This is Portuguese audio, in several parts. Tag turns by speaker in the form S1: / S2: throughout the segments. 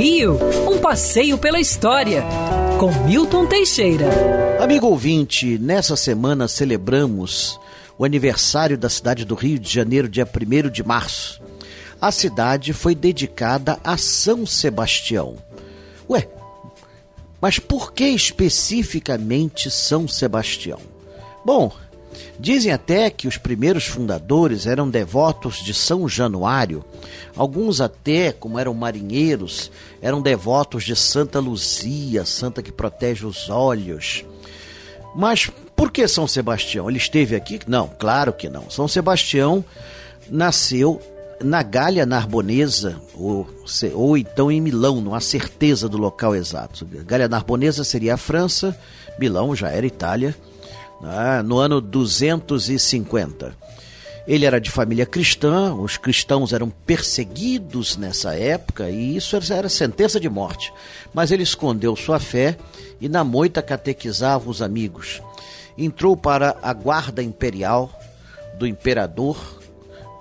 S1: Rio, um passeio pela história, com Milton Teixeira.
S2: Amigo ouvinte, nessa semana celebramos o aniversário da cidade do Rio de Janeiro, dia 1 de março. A cidade foi dedicada a São Sebastião. Ué, mas por que especificamente São Sebastião? Bom, Dizem até que os primeiros fundadores eram devotos de São Januário. Alguns até, como eram marinheiros, eram devotos de Santa Luzia, santa que protege os olhos. Mas por que São Sebastião? Ele esteve aqui? Não, claro que não. São Sebastião nasceu na Gália Narbonesa, ou, ou então em Milão, não há certeza do local exato. Gália Narbonesa seria a França, Milão já era Itália né, no ano 250. Ele era de família cristã, os cristãos eram perseguidos nessa época e isso era sentença de morte. Mas ele escondeu sua fé e na moita catequizava os amigos. Entrou para a guarda imperial do imperador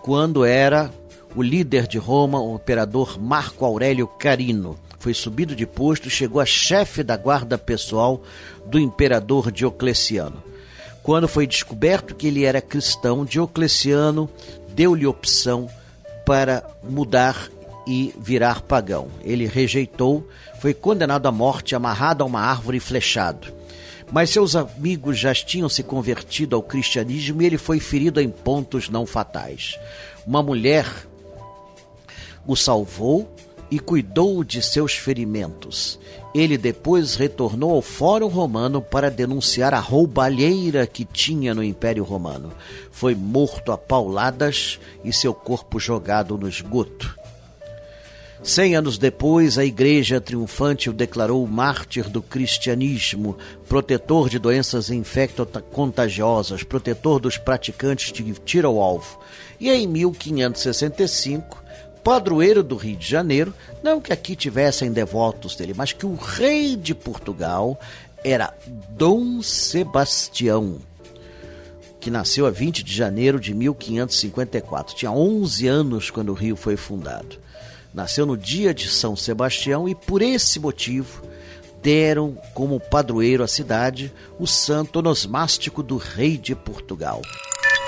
S2: quando era o líder de Roma, o imperador Marco Aurélio Carino. Foi subido de posto e chegou a chefe da guarda pessoal do imperador Diocleciano. Quando foi descoberto que ele era cristão, Diocleciano deu-lhe opção para mudar e virar pagão. Ele rejeitou, foi condenado à morte, amarrado a uma árvore e flechado. Mas seus amigos já tinham se convertido ao cristianismo e ele foi ferido em pontos não fatais. Uma mulher o salvou e cuidou de seus ferimentos. Ele depois retornou ao Fórum Romano para denunciar a roubalheira que tinha no Império Romano. Foi morto a pauladas e seu corpo jogado no esgoto. Cem anos depois, a Igreja Triunfante o declarou mártir do cristianismo, protetor de doenças infecto-contagiosas, protetor dos praticantes de tiro ao alvo. E em 1565, padroeiro do Rio de Janeiro, não que aqui tivessem devotos dele, mas que o rei de Portugal era Dom Sebastião, que nasceu a 20 de janeiro de 1554. Tinha 11 anos quando o Rio foi fundado. Nasceu no dia de São Sebastião e por esse motivo deram como padroeiro à cidade o santo onosmástico do rei de Portugal.